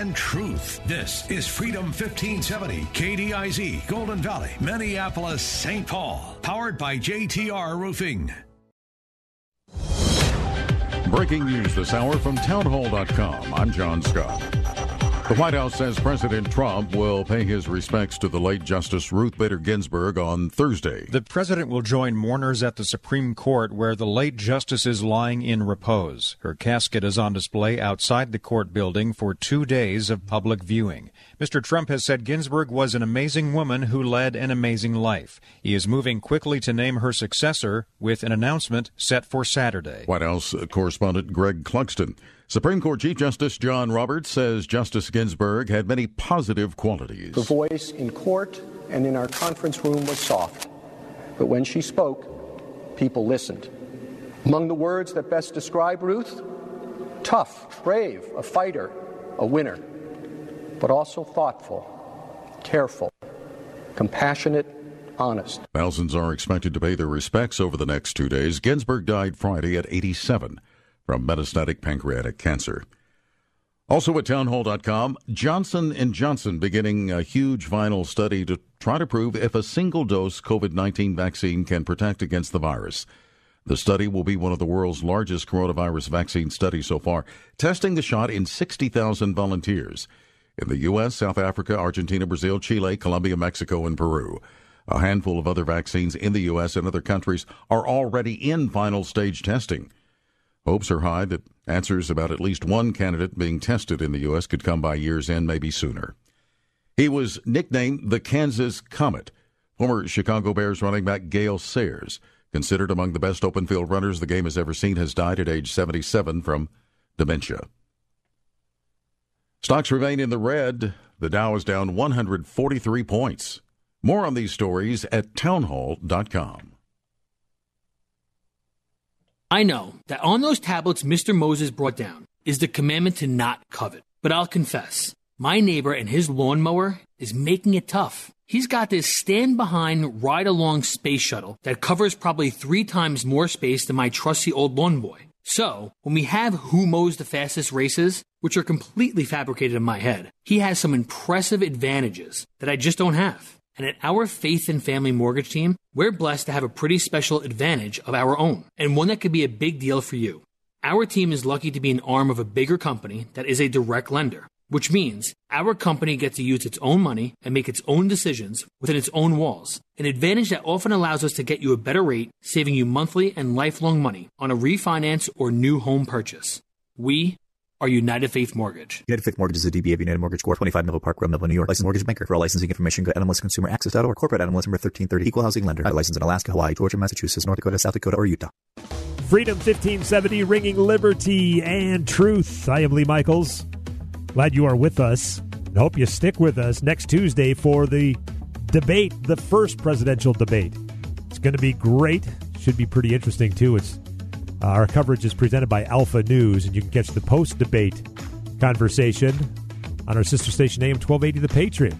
And truth. This is Freedom 1570, KDIZ, Golden Valley, Minneapolis, St. Paul. Powered by JTR Roofing. Breaking news this hour from townhall.com. I'm John Scott. The White House says President Trump will pay his respects to the late Justice Ruth Bader Ginsburg on Thursday. The president will join mourners at the Supreme Court where the late justice is lying in repose. Her casket is on display outside the court building for two days of public viewing. Mr. Trump has said Ginsburg was an amazing woman who led an amazing life. He is moving quickly to name her successor with an announcement set for Saturday. White House correspondent Greg Clugston. Supreme Court Chief Justice John Roberts says Justice Ginsburg had many positive qualities. Her voice in court and in our conference room was soft, but when she spoke, people listened. Among the words that best describe Ruth, tough, brave, a fighter, a winner, but also thoughtful, careful, compassionate, honest. Thousands are expected to pay their respects over the next two days. Ginsburg died Friday at 87 from metastatic pancreatic cancer. Also at townhall.com, Johnson & Johnson beginning a huge final study to try to prove if a single dose COVID-19 vaccine can protect against the virus. The study will be one of the world's largest coronavirus vaccine studies so far, testing the shot in 60,000 volunteers in the U.S., South Africa, Argentina, Brazil, Chile, Colombia, Mexico, and Peru. A handful of other vaccines in the U.S. and other countries are already in final stage testing. Hopes are high that answers about at least one candidate being tested in the U.S. could come by year's end, maybe sooner. He was nicknamed the Kansas Comet. Former Chicago Bears running back Gale Sayers, considered among the best open field runners the game has ever seen, has died at age 77 from dementia. Stocks remain in the red. The Dow is down 143 points. More on these stories at townhall.com. I know that on those tablets Mr. Moses brought down is the commandment to not covet. But I'll confess, my neighbor and his lawnmower is making it tough. He's got this stand behind, ride along space shuttle that covers probably three times more space than my trusty old lawn boy. So, when we have who mows the fastest races, which are completely fabricated in my head, he has some impressive advantages that I just don't have. And at our Faith and Family Mortgage team, we're blessed to have a pretty special advantage of our own, and one that could be a big deal for you. Our team is lucky to be an arm of a bigger company that is a direct lender, which means our company gets to use its own money and make its own decisions within its own walls, an advantage that often allows us to get you a better rate, saving you monthly and lifelong money on a refinance or new home purchase. We are United Faith Mortgage. United Faith Mortgage is a DBA of United Mortgage Corp. 25 Melville Park Road, Melville, New York. Licensed mortgage banker. For all licensing information, go to NMLSConsumerAccess.org. Corporate NMLS number 1330. Equal housing lender. I license in Alaska, Hawaii, Georgia, Massachusetts, North Dakota, South Dakota, or Utah. Freedom 1570, ringing liberty and truth. I am Lee Michaels. Glad you are with us. I hope you stick with us next Tuesday for the debate, the first presidential debate. It's going to be great. Should be pretty interesting, too. It's uh, our coverage is presented by Alpha News, and you can catch the post debate conversation on our sister station, AM 1280 The Patriot.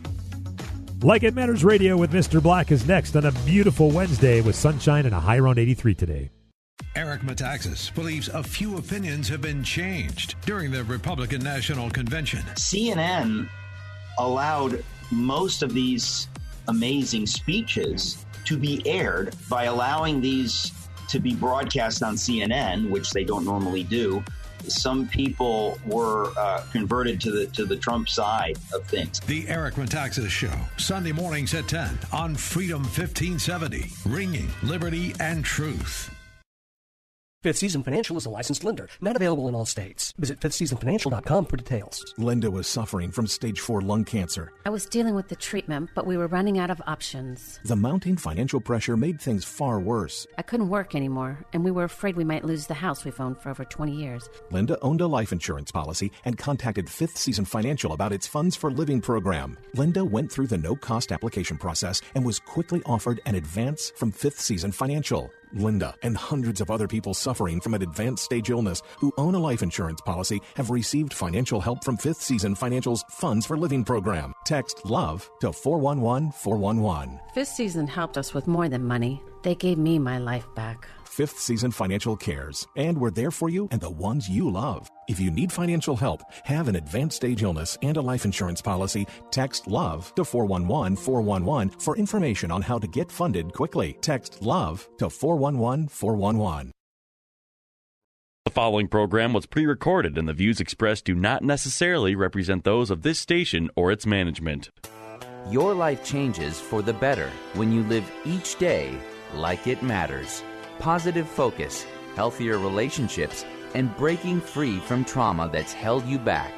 Like It Matters Radio with Mr. Black is next on a beautiful Wednesday with sunshine and a high around 83 today. Eric Metaxas believes a few opinions have been changed during the Republican National Convention. CNN allowed most of these amazing speeches to be aired by allowing these to be broadcast on CNN, which they don't normally do. Some people were uh, converted to the to the Trump side of things. The Eric Metaxas Show, Sunday mornings at 10 on Freedom 1570, ringing liberty and truth. Fifth Season Financial is a licensed lender, not available in all states. Visit fifthseasonfinancial.com for details. Linda was suffering from stage 4 lung cancer. I was dealing with the treatment, but we were running out of options. The mounting financial pressure made things far worse. I couldn't work anymore, and we were afraid we might lose the house we've owned for over 20 years. Linda owned a life insurance policy and contacted Fifth Season Financial about its Funds for Living program. Linda went through the no cost application process and was quickly offered an advance from Fifth Season Financial. Linda and hundreds of other people suffering from an advanced stage illness who own a life insurance policy have received financial help from Fifth Season Financial's Funds for Living program. Text LOVE to 411 411. Fifth season helped us with more than money. They gave me my life back. Fifth Season Financial cares, and we're there for you and the ones you love. If you need financial help, have an advanced stage illness, and a life insurance policy, text LOVE to 411 411 for information on how to get funded quickly. Text LOVE to 411 411. The following program was pre recorded, and the views expressed do not necessarily represent those of this station or its management. Your life changes for the better when you live each day like it matters. Positive focus, healthier relationships, and breaking free from trauma that's held you back.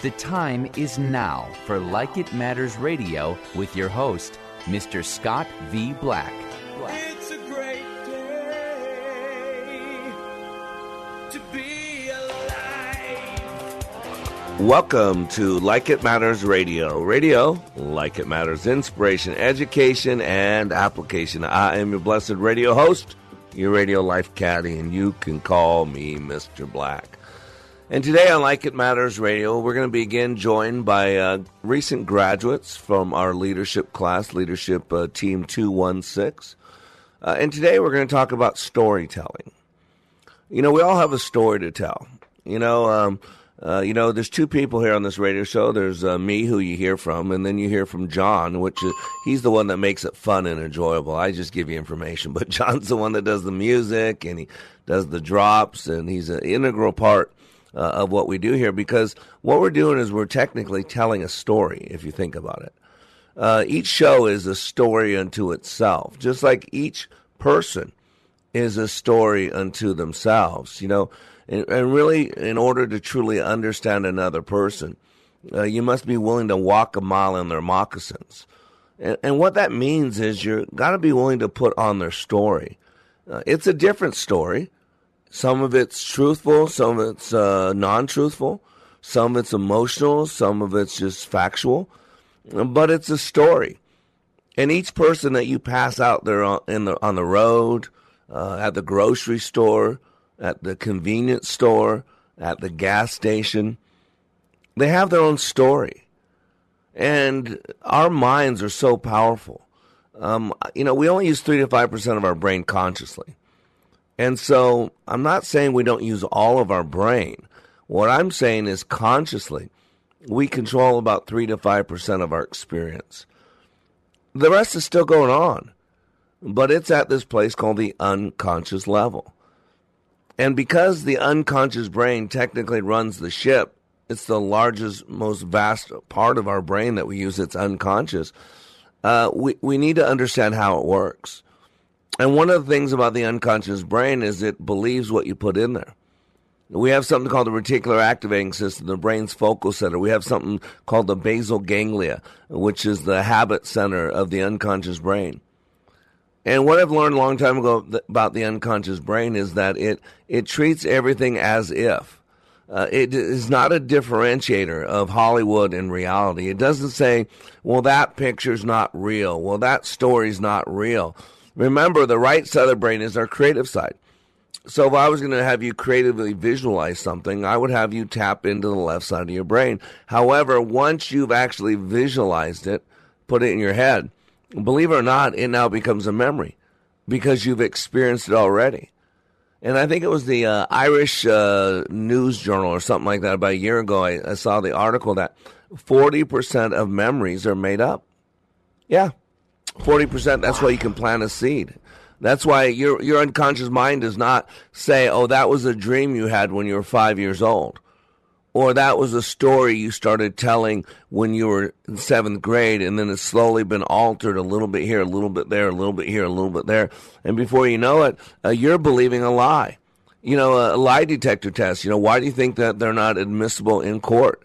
The time is now for Like It Matters Radio with your host, Mr. Scott V. Black. It's a great day to be alive. Welcome to Like It Matters Radio. Radio, like it matters, inspiration, education, and application. I am your blessed radio host, your radio life caddy, and you can call me Mr. Black. And today on Like It Matters Radio, we're going to be again joined by uh, recent graduates from our leadership class, Leadership uh, Team 216. Uh, and today we're going to talk about storytelling. You know, we all have a story to tell. You know, um, uh, you know, there's two people here on this radio show. There's uh, me, who you hear from, and then you hear from John, which is, he's the one that makes it fun and enjoyable. I just give you information, but John's the one that does the music and he does the drops, and he's an integral part uh, of what we do here because what we're doing is we're technically telling a story. If you think about it, uh, each show is a story unto itself, just like each person is a story unto themselves. You know and, and really, in order to truly understand another person, uh, you must be willing to walk a mile in their moccasins. And, and what that means is you're got to be willing to put on their story. Uh, it's a different story. Some of it's truthful, some of it's uh, non-truthful, some of it's emotional, some of it's just factual, but it's a story. And each person that you pass out there on, in the, on the road, uh, at the grocery store, at the convenience store, at the gas station. They have their own story. And our minds are so powerful. Um, you know, we only use 3 to 5% of our brain consciously. And so I'm not saying we don't use all of our brain. What I'm saying is consciously, we control about 3 to 5% of our experience. The rest is still going on, but it's at this place called the unconscious level. And because the unconscious brain technically runs the ship, it's the largest, most vast part of our brain that we use. It's unconscious. Uh, we we need to understand how it works. And one of the things about the unconscious brain is it believes what you put in there. We have something called the reticular activating system, the brain's focal center. We have something called the basal ganglia, which is the habit center of the unconscious brain. And what I've learned a long time ago about the unconscious brain is that it it treats everything as if. Uh, it is not a differentiator of Hollywood and reality. It doesn't say, well, that picture's not real. Well, that story's not real. Remember, the right side of the brain is our creative side. So if I was going to have you creatively visualize something, I would have you tap into the left side of your brain. However, once you've actually visualized it, put it in your head, believe it or not, it now becomes a memory because you've experienced it already. And I think it was the uh, Irish uh, News Journal or something like that about a year ago. I, I saw the article that 40% of memories are made up. Yeah, 40%. That's why you can plant a seed. That's why your your unconscious mind does not say, "Oh, that was a dream you had when you were 5 years old." Or that was a story you started telling when you were in seventh grade, and then it's slowly been altered a little bit here, a little bit there, a little bit here, a little bit there, and before you know it, uh, you're believing a lie. You know, a lie detector test. You know, why do you think that they're not admissible in court?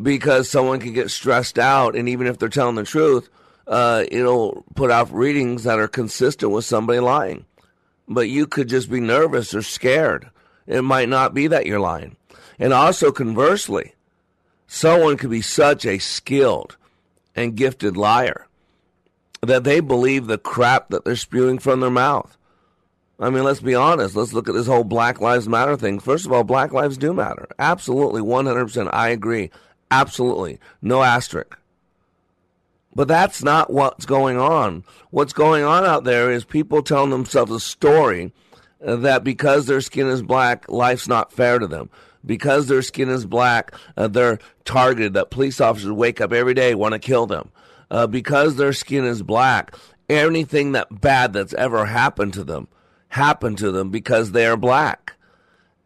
Because someone can get stressed out, and even if they're telling the truth, uh, it'll put out readings that are consistent with somebody lying. But you could just be nervous or scared. It might not be that you're lying. And also, conversely, someone could be such a skilled and gifted liar that they believe the crap that they're spewing from their mouth. I mean, let's be honest. Let's look at this whole Black Lives Matter thing. First of all, Black lives do matter. Absolutely, 100%. I agree. Absolutely. No asterisk. But that's not what's going on. What's going on out there is people telling themselves a story that because their skin is black, life's not fair to them. Because their skin is black, uh, they're targeted, that police officers wake up every day, want to kill them. Uh, because their skin is black, anything that bad that's ever happened to them happened to them because they are black.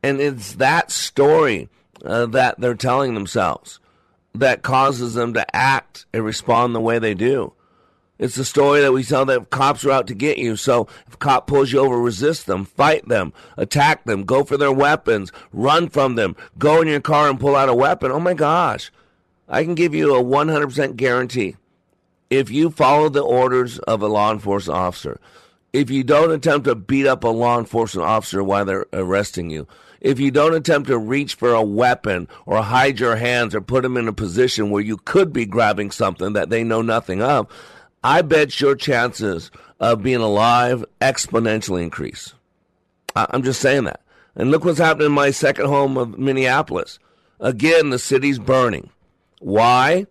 And it's that story uh, that they're telling themselves that causes them to act and respond the way they do. It's the story that we tell that cops are out to get you. So if a cop pulls you over, resist them, fight them, attack them, go for their weapons, run from them, go in your car and pull out a weapon. Oh my gosh. I can give you a 100% guarantee. If you follow the orders of a law enforcement officer, if you don't attempt to beat up a law enforcement officer while they're arresting you, if you don't attempt to reach for a weapon or hide your hands or put them in a position where you could be grabbing something that they know nothing of, I bet your chances of being alive exponentially increase. I'm just saying that. And look what's happening in my second home of Minneapolis. Again, the city's burning. Why?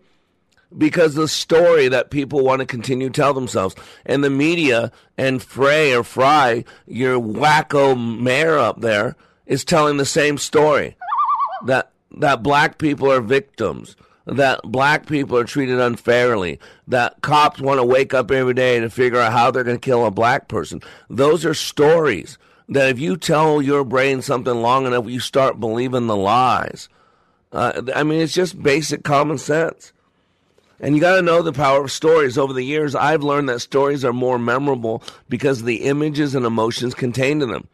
Because the story that people want to continue to tell themselves. And the media and Frey or Fry, your wacko mayor up there, is telling the same story. That that black people are victims that black people are treated unfairly, that cops want to wake up every day to figure out how they're going to kill a black person. Those are stories that if you tell your brain something long enough, you start believing the lies. Uh, I mean, it's just basic common sense. And you got to know the power of stories. Over the years, I've learned that stories are more memorable because of the images and emotions contained in them.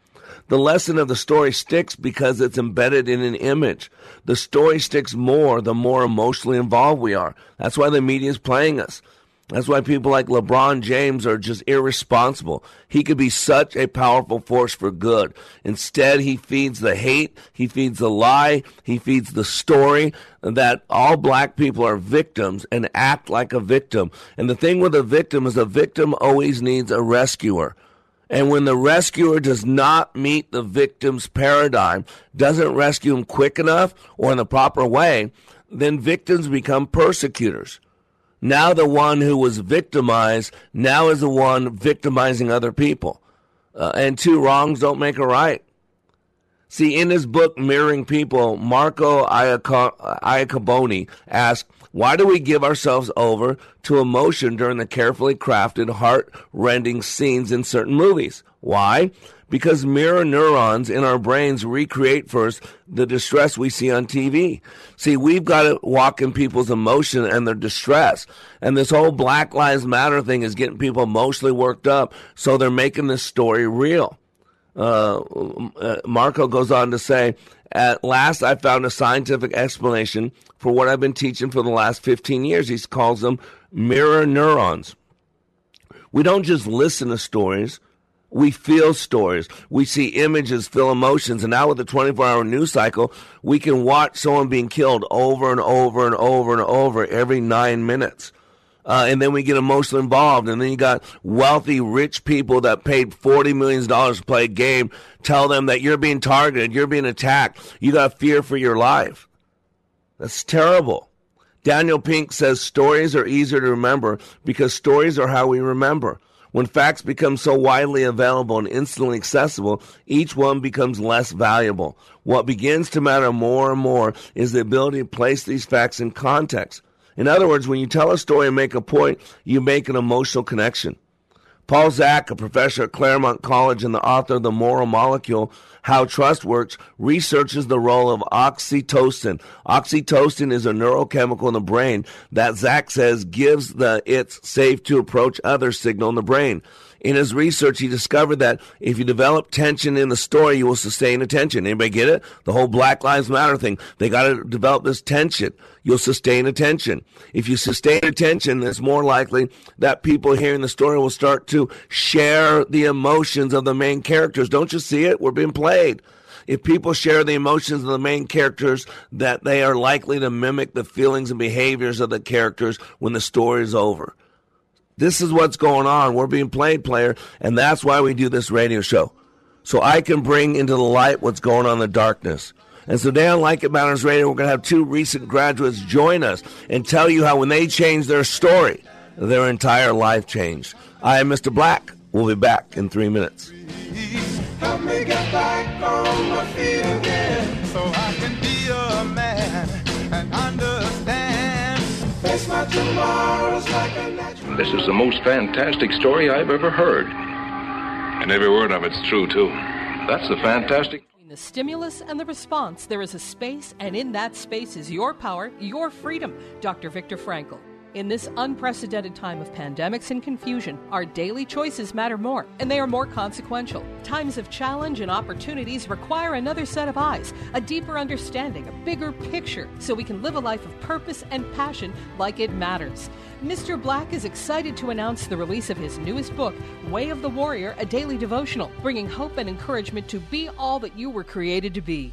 The lesson of the story sticks because it's embedded in an image. The story sticks more the more emotionally involved we are. That's why the media is playing us. That's why people like LeBron James are just irresponsible. He could be such a powerful force for good. Instead, he feeds the hate, he feeds the lie, he feeds the story that all black people are victims and act like a victim. And the thing with a victim is a victim always needs a rescuer. And when the rescuer does not meet the victim's paradigm, doesn't rescue him quick enough or in the proper way, then victims become persecutors. Now the one who was victimized now is the one victimizing other people. Uh, and two wrongs don't make a right. See, in his book, Mirroring People, Marco Iacoboni asked, why do we give ourselves over to emotion during the carefully crafted, heart rending scenes in certain movies? Why? Because mirror neurons in our brains recreate first the distress we see on TV. See, we've got to walk in people's emotion and their distress. And this whole Black Lives Matter thing is getting people emotionally worked up, so they're making this story real. Uh, uh Marco goes on to say, at last, I found a scientific explanation for what I've been teaching for the last 15 years. He calls them mirror neurons. We don't just listen to stories. We feel stories. We see images, feel emotions. And now with the 24 hour news cycle, we can watch someone being killed over and over and over and over every nine minutes. Uh, and then we get emotionally involved. And then you got wealthy, rich people that paid $40 million to play a game, tell them that you're being targeted, you're being attacked, you got fear for your life. That's terrible. Daniel Pink says stories are easier to remember because stories are how we remember. When facts become so widely available and instantly accessible, each one becomes less valuable. What begins to matter more and more is the ability to place these facts in context. In other words, when you tell a story and make a point, you make an emotional connection. Paul Zak, a professor at Claremont College and the author of The Moral Molecule, How Trust Works, researches the role of oxytocin. Oxytocin is a neurochemical in the brain that Zak says gives the it's safe to approach others signal in the brain. In his research, he discovered that if you develop tension in the story, you will sustain attention. Anybody get it? The whole Black Lives Matter thing. They got to develop this tension. You'll sustain attention. If you sustain attention, it's more likely that people hearing the story will start to share the emotions of the main characters. Don't you see it? We're being played if people share the emotions of the main characters, that they are likely to mimic the feelings and behaviors of the characters when the story is over. This is what's going on. We're being played, player, and that's why we do this radio show. So I can bring into the light what's going on in the darkness. And so today on Like It Matters Radio, we're going to have two recent graduates join us and tell you how when they changed their story, their entire life changed. I am Mr. Black. We'll be back in three minutes. Face my tomorrows like a natural. This is the most fantastic story I've ever heard. And every word of it's true, too. That's the fantastic. Between the stimulus and the response, there is a space, and in that space is your power, your freedom. Dr. Viktor Frankl. In this unprecedented time of pandemics and confusion, our daily choices matter more, and they are more consequential. Times of challenge and opportunities require another set of eyes, a deeper understanding, a bigger picture, so we can live a life of purpose and passion like it matters. Mr. Black is excited to announce the release of his newest book, Way of the Warrior, a daily devotional, bringing hope and encouragement to be all that you were created to be.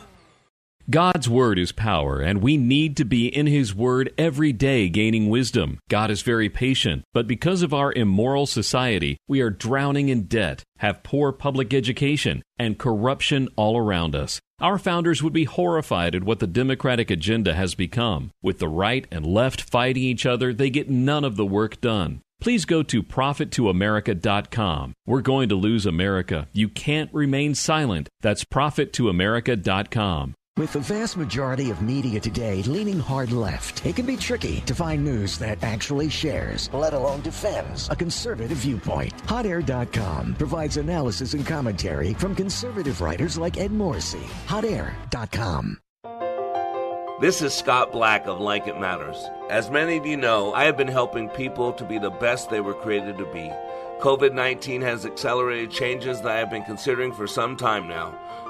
God's Word is power, and we need to be in His Word every day gaining wisdom. God is very patient, but because of our immoral society, we are drowning in debt, have poor public education, and corruption all around us. Our founders would be horrified at what the Democratic agenda has become. With the right and left fighting each other, they get none of the work done. Please go to profittoamerica.com. We're going to lose America. You can't remain silent. That's profittoamerica.com. With the vast majority of media today leaning hard left, it can be tricky to find news that actually shares, let alone defends, a conservative viewpoint. HotAir.com provides analysis and commentary from conservative writers like Ed Morrissey. HotAir.com. This is Scott Black of Like It Matters. As many of you know, I have been helping people to be the best they were created to be. COVID 19 has accelerated changes that I have been considering for some time now.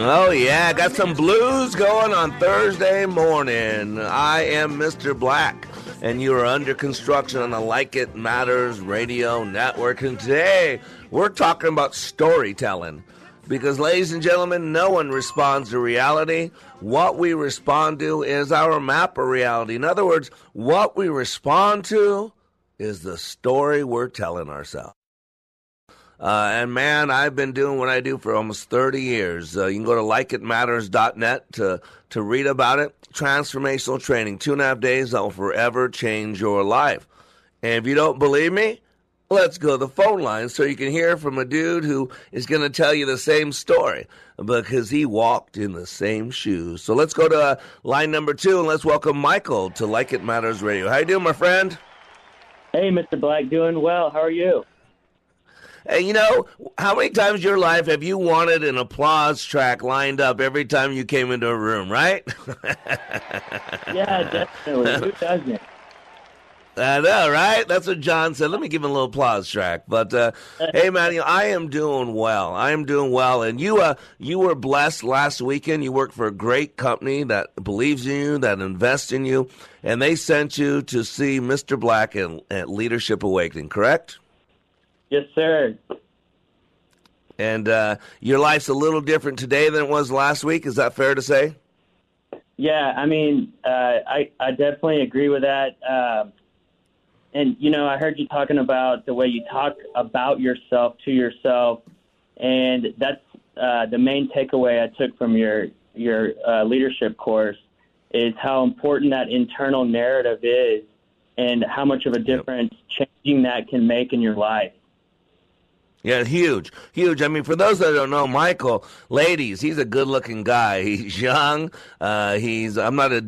Oh, yeah, got some blues going on Thursday morning. I am Mr. Black, and you are under construction on the Like It Matters radio network. And today, we're talking about storytelling. Because, ladies and gentlemen, no one responds to reality. What we respond to is our map of reality. In other words, what we respond to is the story we're telling ourselves. Uh, and man, I've been doing what I do for almost 30 years. Uh, you can go to likeitmatters.net to, to read about it. Transformational training, two and a half days that will forever change your life. And if you don't believe me, let's go to the phone line so you can hear from a dude who is going to tell you the same story because he walked in the same shoes. So let's go to uh, line number two and let's welcome Michael to Like It Matters Radio. How you doing, my friend? Hey, Mr. Black, doing well. How are you? Hey, you know, how many times in your life have you wanted an applause track lined up every time you came into a room, right? yeah, definitely. Who doesn't? I know, right? That's what John said. Let me give him a little applause track. But uh, hey, man, you know, I am doing well. I am doing well. And you, uh, you were blessed last weekend. You worked for a great company that believes in you, that invests in you, and they sent you to see Mr. Black at, at Leadership Awakening. Correct? Yes, sir. And uh, your life's a little different today than it was last week. Is that fair to say? Yeah, I mean, uh, I I definitely agree with that. Um, and you know, I heard you talking about the way you talk about yourself to yourself, and that's uh, the main takeaway I took from your your uh, leadership course is how important that internal narrative is, and how much of a difference yep. changing that can make in your life. Yeah, huge, huge. I mean, for those that don't know, Michael, ladies, he's a good-looking guy. He's young. Uh, he's I'm not a,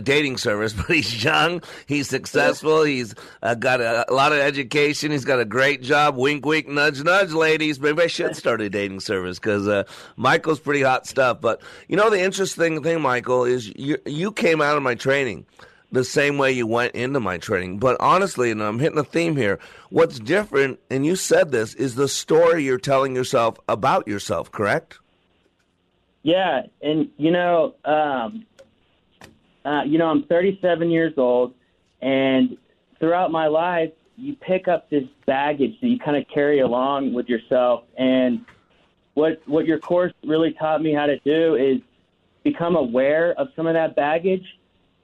dating service, but he's young. He's successful. He's uh, got a, a, lot of education. He's got a great job. Wink, wink, nudge, nudge, ladies. Maybe I should start a dating service because uh, Michael's pretty hot stuff. But you know, the interesting thing, Michael, is you you came out of my training the same way you went into my training. But honestly, and I'm hitting a theme here, what's different, and you said this, is the story you're telling yourself about yourself, correct? Yeah, and you know, um, uh, you know, I'm 37 years old, and throughout my life, you pick up this baggage that you kind of carry along with yourself. And what what your course really taught me how to do is become aware of some of that baggage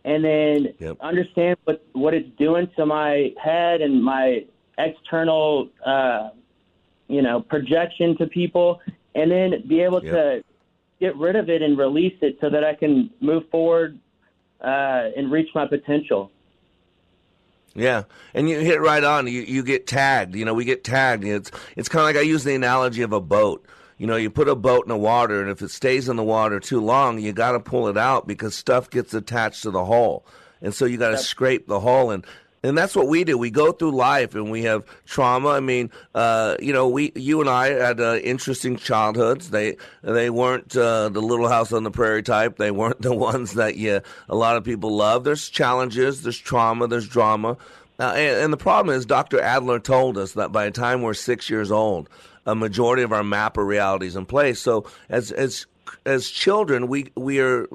and then yep. understand what what it's doing to my head and my external, uh, you know, projection to people, and then be able yep. to get rid of it and release it so that I can move forward uh, and reach my potential. Yeah, and you hit right on. You you get tagged. You know, we get tagged. It's it's kind of like I use the analogy of a boat you know, you put a boat in the water, and if it stays in the water too long, you got to pull it out because stuff gets attached to the hull, and so you got to yep. scrape the hull and. And that's what we do. We go through life and we have trauma. I mean, uh, you know, we, you and I had uh, interesting childhoods. They, they weren't uh, the Little House on the Prairie type. They weren't the ones that you, a lot of people love. There's challenges. There's trauma. There's drama. Uh, and, and the problem is, Dr. Adler told us that by the time we're six years old, a majority of our map of realities in place. So as as as children, we we are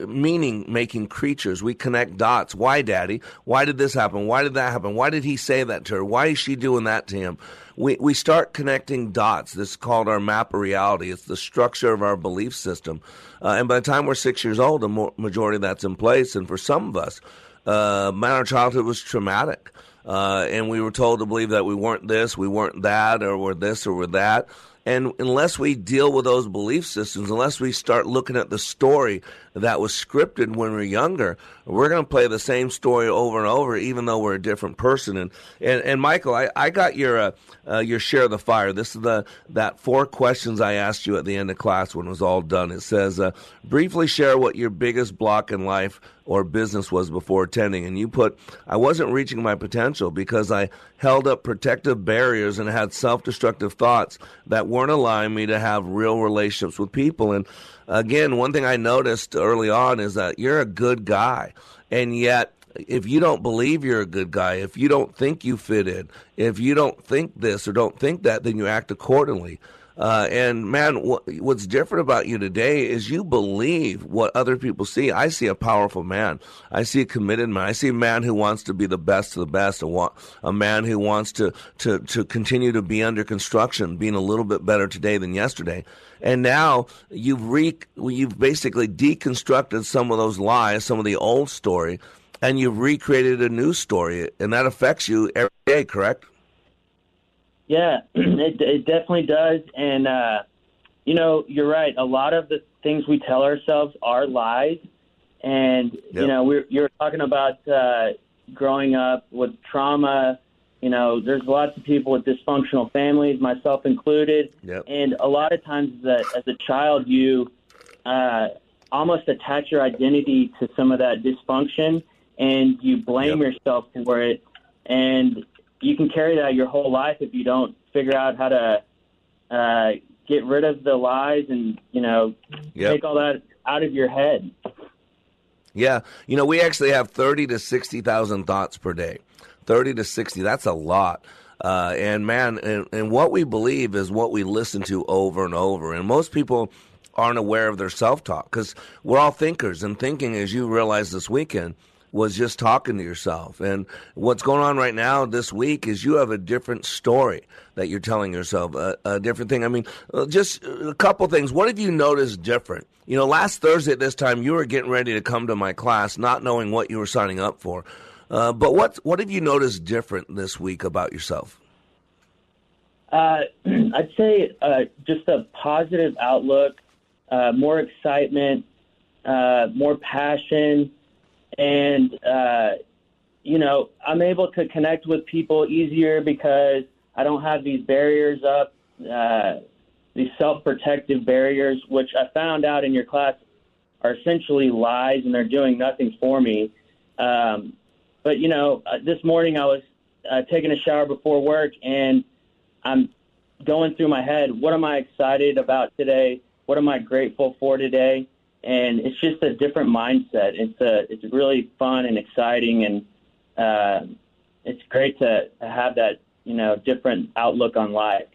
meaning making creatures. We connect dots. Why, Daddy? Why did this happen? Why did that happen? Why did he say that to her? Why is she doing that to him? We we start connecting dots. This is called our map of reality. It's the structure of our belief system. Uh, and by the time we're six years old, the majority of that's in place. And for some of us, uh, my childhood was traumatic uh, and we were told to believe that we weren't this, we weren't that, or we're this or we're that. And unless we deal with those belief systems, unless we start looking at the story that was scripted when we are younger, we're going to play the same story over and over, even though we're a different person. And and, and Michael, I, I got your uh, uh, your share of the fire. This is the that four questions I asked you at the end of class when it was all done. It says, uh, briefly share what your biggest block in life or business was before attending. And you put, I wasn't reaching my potential because I held up protective barriers and had self destructive thoughts that weren't allowing me to have real relationships with people. And again, one thing I noticed early on is that you're a good guy. And yet, if you don't believe you're a good guy, if you don't think you fit in, if you don't think this or don't think that, then you act accordingly. Uh, and man, what, what's different about you today is you believe what other people see. I see a powerful man. I see a committed man. I see a man who wants to be the best of the best. A, want, a man who wants to, to, to continue to be under construction, being a little bit better today than yesterday. And now you've re, you've basically deconstructed some of those lies, some of the old story, and you've recreated a new story, and that affects you every day. Correct? Yeah, it, it definitely does. And, uh, you know, you're right. A lot of the things we tell ourselves are lies. And, yep. you know, we're, you're talking about uh, growing up with trauma You know, there's lots of people with dysfunctional families, myself included. Yep. And a lot of times, as a, as a child, you uh, almost attach your identity to some of that dysfunction, and you blame yourself for it. And you can carry that your whole life if you don't figure out how to uh, get rid of the lies and you know Yep. take all that out of your head. Yeah, you know, we actually have thirty to sixty thousand thoughts per day. Thirty to sixty, that's a lot. Uh, and man, and, and what we believe is what we listen to over and over. And most people aren't aware of their self-talk because we're all thinkers. And thinking, as you realized this weekend, was just talking to yourself. And what's going on right now this week is you have a different story that you're telling yourself, a, a different thing. I mean, uh, just a couple things. What have you noticed different? You know, last Thursday at this time, you were getting ready to come to my class, not knowing what you were signing up for. Uh, but what what have you noticed different this week about yourself? Uh, I'd say uh, just a positive outlook, uh, more excitement, uh, more passion, and uh, you know I'm able to connect with people easier because I don't have these barriers up, uh, these self-protective barriers, which I found out in your class are essentially lies and they're doing nothing for me. Um, but you know, uh, this morning I was uh, taking a shower before work and I'm going through my head, what am I excited about today? What am I grateful for today? And it's just a different mindset. It's a, it's really fun and exciting, and uh, it's great to, to have that, you know, different outlook on life.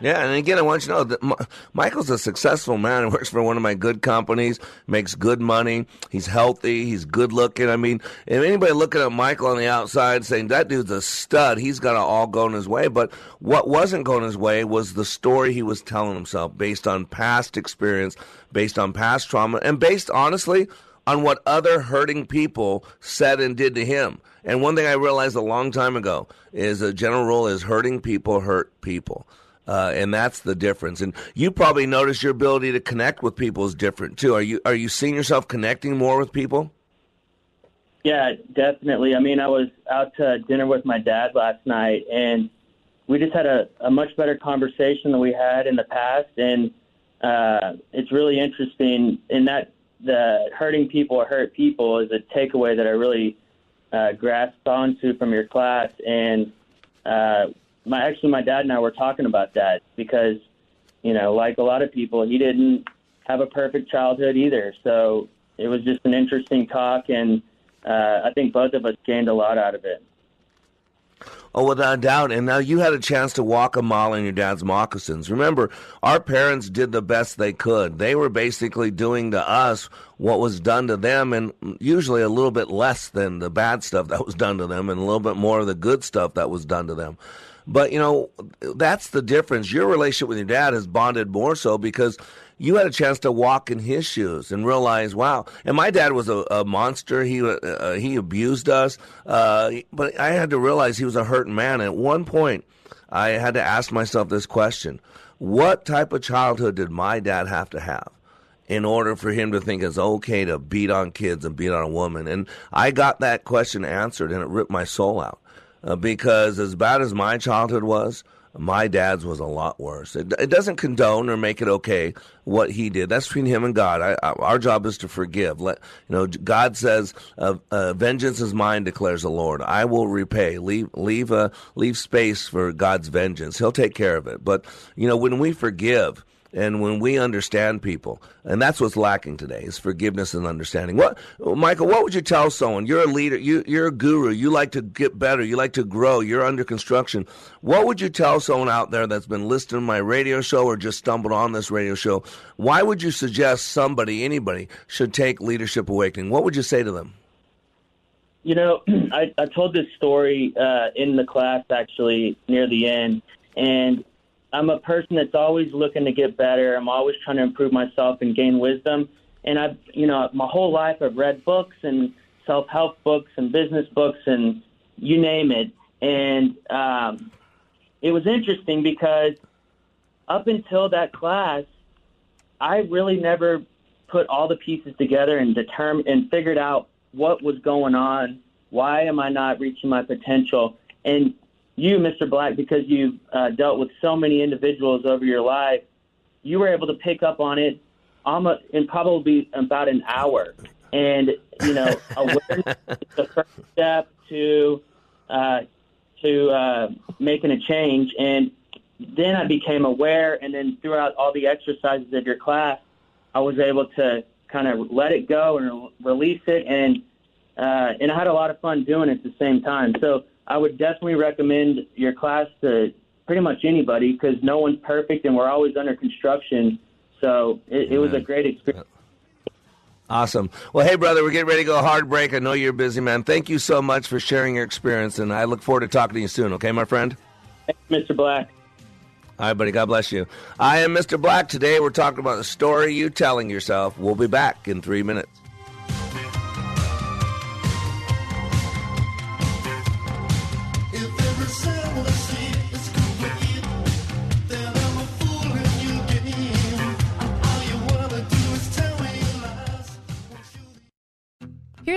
Yeah, and again, I want you to know that Mi- Michael's a successful man. He works for one of my good companies, makes good money. He's healthy. He's good looking. I mean, if anybody looking at Michael on the outside saying that dude's a stud, he's got it all going his way. But what wasn't going his way was the story he was telling himself based on past experience, based on past trauma, and based, honestly, on what other hurting people said and did to him. And one thing I realized a long time ago is a general rule is hurting people hurt people. Uh, and that's the difference. And you probably notice your ability to connect with people is different too. Are you are you seeing yourself connecting more with people? Yeah, definitely. I mean, I was out to dinner with my dad last night, and we just had a, a much better conversation than we had in the past. And uh, it's really interesting in that the hurting people hurt people is a takeaway that I really uh, grasped onto from your class. And uh, my actually, my dad and I were talking about that because, you know, like a lot of people, he didn't have a perfect childhood either. So it was just an interesting talk, and uh, I think both of us gained a lot out of it. Oh, without a doubt. And now you had a chance to walk a mile in your dad's moccasins. Remember, our parents did the best they could. They were basically doing to us what was done to them, and usually a little bit less than the bad stuff that was done to them, and a little bit more of the good stuff that was done to them. But, you know, that's the difference. Your relationship with your dad has bonded more so because you had a chance to walk in his shoes and realize, wow. And my dad was a, a monster. He uh, he abused us, uh, but I had to realize he was a hurting man. At one point, I had to ask myself this question: What type of childhood did my dad have to have? in order for him to think it's okay to beat on kids and beat on a woman. And I got that question answered, and it ripped my soul out. Uh, because as bad as my childhood was, my dad's was a lot worse. It, it doesn't condone or make it okay what he did. That's between him and God. I, I, our job is to forgive. Let you know. God says, uh, uh, "Vengeance is mine," declares the Lord. I will repay. Leave leave uh, leave space for God's vengeance. He'll take care of it. But you know, when we forgive and when we understand people, and that's what's lacking today is forgiveness and understanding. What, Michael? What would you tell someone? You're a leader. You, you're a guru. You like to get better. You like to grow. You're under construction. What would you tell someone out there that's been listening to my radio show or just stumbled on this radio show? Why would you suggest somebody, anybody, should take Leadership Awakening? What would you say to them? You know, I, I told this story uh, in the class actually near the end, and I'm a person that's always looking to get better. I'm always trying to improve myself and gain wisdom. And I've, you know, my whole life I've read books and self help books and business books and you name it. And um, it was interesting because up until that class, I really never put all the pieces together and determined and figured out what was going on. Why am I not reaching my potential? and you, Mr. Black, because you've uh, dealt with so many individuals over your life, you were able to pick up on it almost in probably about an hour. And you know, awareness is the first step to uh, to uh, making a change. And then I became aware, and then throughout all the exercises of your class, I was able to kind of let it go and release it, and uh, and I had a lot of fun doing it at the same time. So I would definitely recommend your class to pretty much anybody because no one's perfect, and we're always under construction. So it, it was a great experience. Awesome. Well, hey, brother, we're getting ready to go hard break. I know you're busy, man. Thank you so much for sharing your experience, and I look forward to talking to you soon, okay, my friend? Thanks, Mr. Black. All right, buddy. God bless you. I am Mr. Black. Today we're talking about the story you telling yourself. We'll be back in three minutes.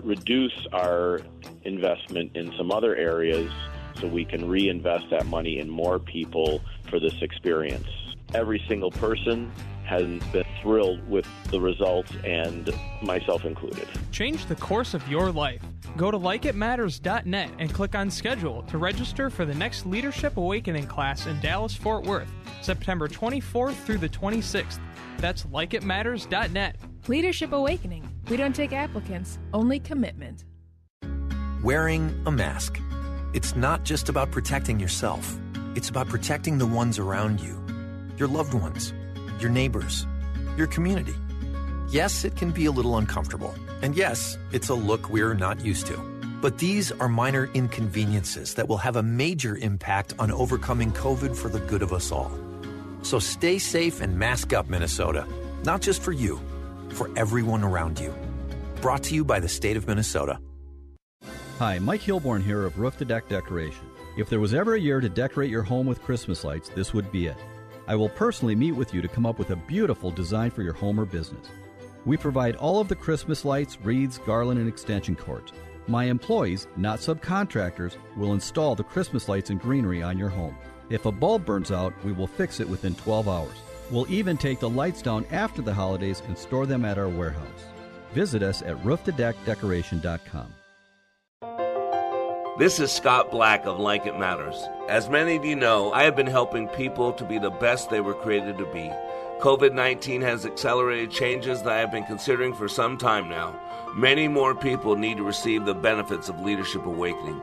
reduce our investment in some other areas so we can reinvest that money in more people for this experience. Every single person has been thrilled with the results, and myself included. Change the course of your life. Go to likeitmatters.net and click on schedule to register for the next Leadership Awakening class in Dallas Fort Worth, September 24th through the 26th. That's likeitmatters.net. Leadership Awakening. We don't take applicants, only commitment. Wearing a mask. It's not just about protecting yourself, it's about protecting the ones around you your loved ones, your neighbors, your community. Yes, it can be a little uncomfortable. And yes, it's a look we're not used to. But these are minor inconveniences that will have a major impact on overcoming COVID for the good of us all. So stay safe and mask up, Minnesota. Not just for you, for everyone around you. Brought to you by the state of Minnesota. Hi, Mike Hilborn here of Roof to Deck Decoration. If there was ever a year to decorate your home with Christmas lights, this would be it. I will personally meet with you to come up with a beautiful design for your home or business. We provide all of the Christmas lights, wreaths, garland, and extension cords. My employees, not subcontractors, will install the Christmas lights and greenery on your home. If a bulb burns out, we will fix it within 12 hours. We'll even take the lights down after the holidays and store them at our warehouse. Visit us at rooftodeckdecoration.com. This is Scott Black of Like It Matters. As many of you know, I have been helping people to be the best they were created to be. COVID 19 has accelerated changes that I have been considering for some time now. Many more people need to receive the benefits of Leadership Awakening.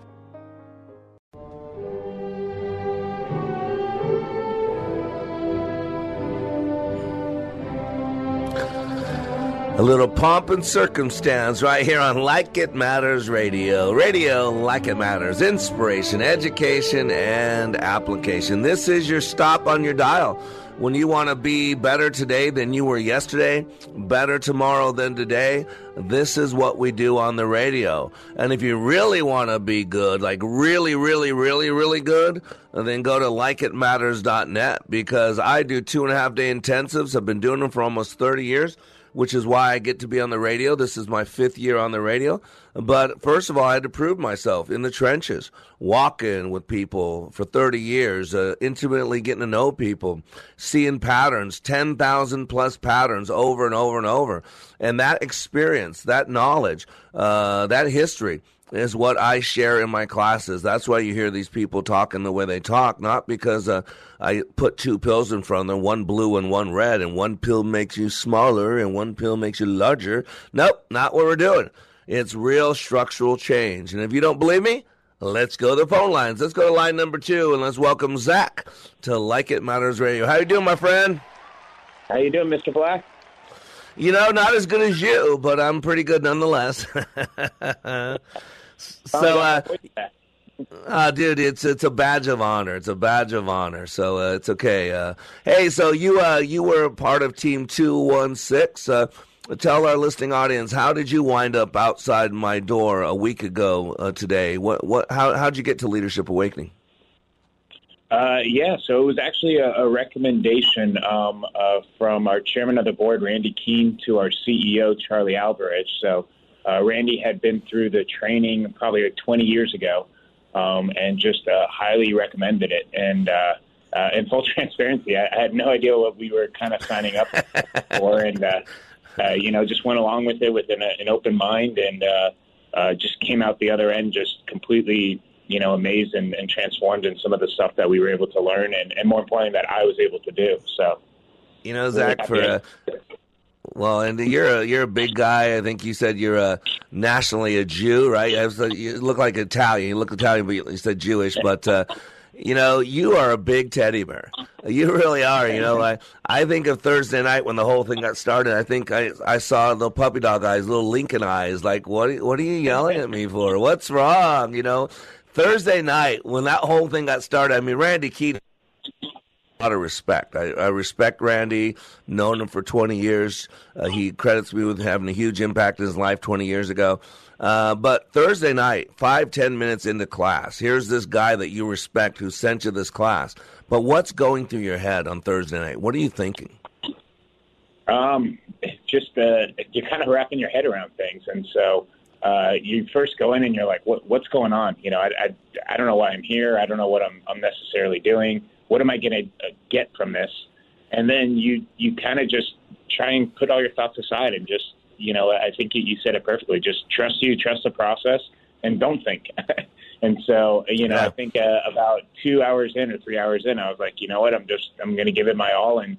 A little pomp and circumstance right here on Like It Matters Radio. Radio, like it matters. Inspiration, education, and application. This is your stop on your dial. When you want to be better today than you were yesterday, better tomorrow than today, this is what we do on the radio. And if you really want to be good, like really, really, really, really good, then go to likeitmatters.net because I do two and a half day intensives. I've been doing them for almost 30 years which is why I get to be on the radio. This is my fifth year on the radio. But first of all, I had to prove myself in the trenches, walking with people for 30 years, uh, intimately getting to know people, seeing patterns, 10,000 plus patterns over and over and over. And that experience, that knowledge, uh, that history is what I share in my classes. That's why you hear these people talking the way they talk, not because uh, I put two pills in front of them, one blue and one red, and one pill makes you smaller and one pill makes you larger. Nope, not what we're doing. It's real structural change. And if you don't believe me, let's go to the phone lines. Let's go to line number two and let's welcome Zach to Like It Matters Radio. How you doing, my friend? How you doing, Mr. Black? You know, not as good as you, but I'm pretty good nonetheless. so, uh, uh, dude, it's it's a badge of honor. It's a badge of honor. So uh, it's okay. Uh, hey, so you uh, you were part of Team Two One Six. Uh, tell our listening audience how did you wind up outside my door a week ago uh, today? What what how how'd you get to Leadership Awakening? Uh, yeah, so it was actually a, a recommendation um, uh, from our chairman of the board, Randy Keene, to our CEO, Charlie Alvarez. So uh, Randy had been through the training probably like 20 years ago um, and just uh, highly recommended it. And uh, uh, in full transparency, I, I had no idea what we were kind of signing up for. And, uh, uh, you know, just went along with it with an, an open mind and uh, uh, just came out the other end just completely you know, amazed and, and transformed in some of the stuff that we were able to learn, and, and more importantly, that I was able to do. So, you know, Zach, for a, well, and you're a you're a big guy. I think you said you're a nationally a Jew, right? You look like Italian. You look Italian, but you said Jewish. But uh, you know, you are a big teddy bear. You really are. You know, I I think of Thursday night when the whole thing got started. I think I I saw the puppy dog eyes, little Lincoln eyes. Like, what what are you yelling at me for? What's wrong? You know Thursday night when that whole thing got started, I mean, Randy a lot of respect. I, I respect Randy, known him for 20 years. Uh, he credits me with having a huge impact in his life 20 years ago. Uh, but Thursday night, five, ten minutes into class, here's this guy that you respect who sent you this class. But what's going through your head on Thursday night? What are you thinking? Um, just uh, you're kind of wrapping your head around things, and so uh, you first go in and you're like, what, what's going on? You know, I, I, I don't know why I'm here. I don't know what I'm, I'm necessarily doing. What am I going to uh, get from this? And then you, you kind of just try and put all your thoughts aside and just, you know, I think you said it perfectly. Just trust you, trust the process, and don't think. and so, you know, yeah. I think uh, about two hours in or three hours in, I was like, you know what? I'm just, I'm going to give it my all and,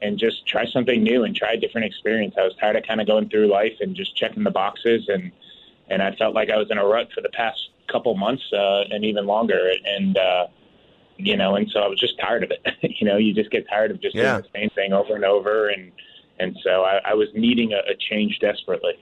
and just try something new and try a different experience. I was tired of kind of going through life and just checking the boxes and, and I felt like I was in a rut for the past couple months uh, and even longer. And uh, you know, and so I was just tired of it. you know, you just get tired of just yeah. doing the same thing over and over, and and so I, I was needing a, a change desperately.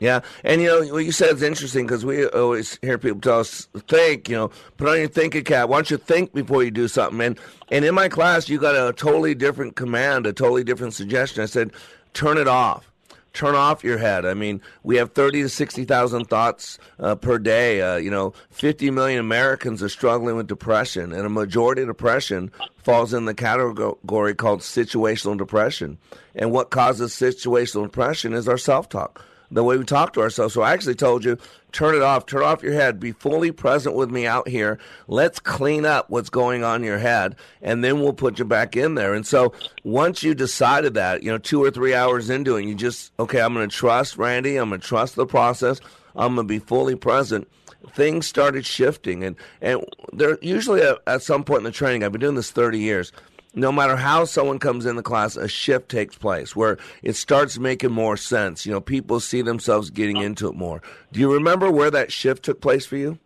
Yeah, and you know what you said is interesting because we always hear people tell us think. You know, put on your thinking cap. Why don't you think before you do something? And and in my class, you got a totally different command, a totally different suggestion. I said, turn it off turn off your head. I mean, we have 30 to 60,000 thoughts uh, per day. Uh, you know, 50 million Americans are struggling with depression, and a majority of depression falls in the category called situational depression. And what causes situational depression is our self talk the way we talk to ourselves. So I actually told you, turn it off, turn off your head, be fully present with me out here. Let's clean up what's going on in your head, and then we'll put you back in there. And so once you decided that, you know, two or three hours into it, you just, okay, I'm going to trust Randy, I'm going to trust the process, I'm going to be fully present. Things started shifting, and and there usually at, at some point in the training. I've been doing this 30 years no matter how someone comes in the class, a shift takes place where it starts making more sense. You know, people see themselves getting into it more. Do you remember where that shift took place for you?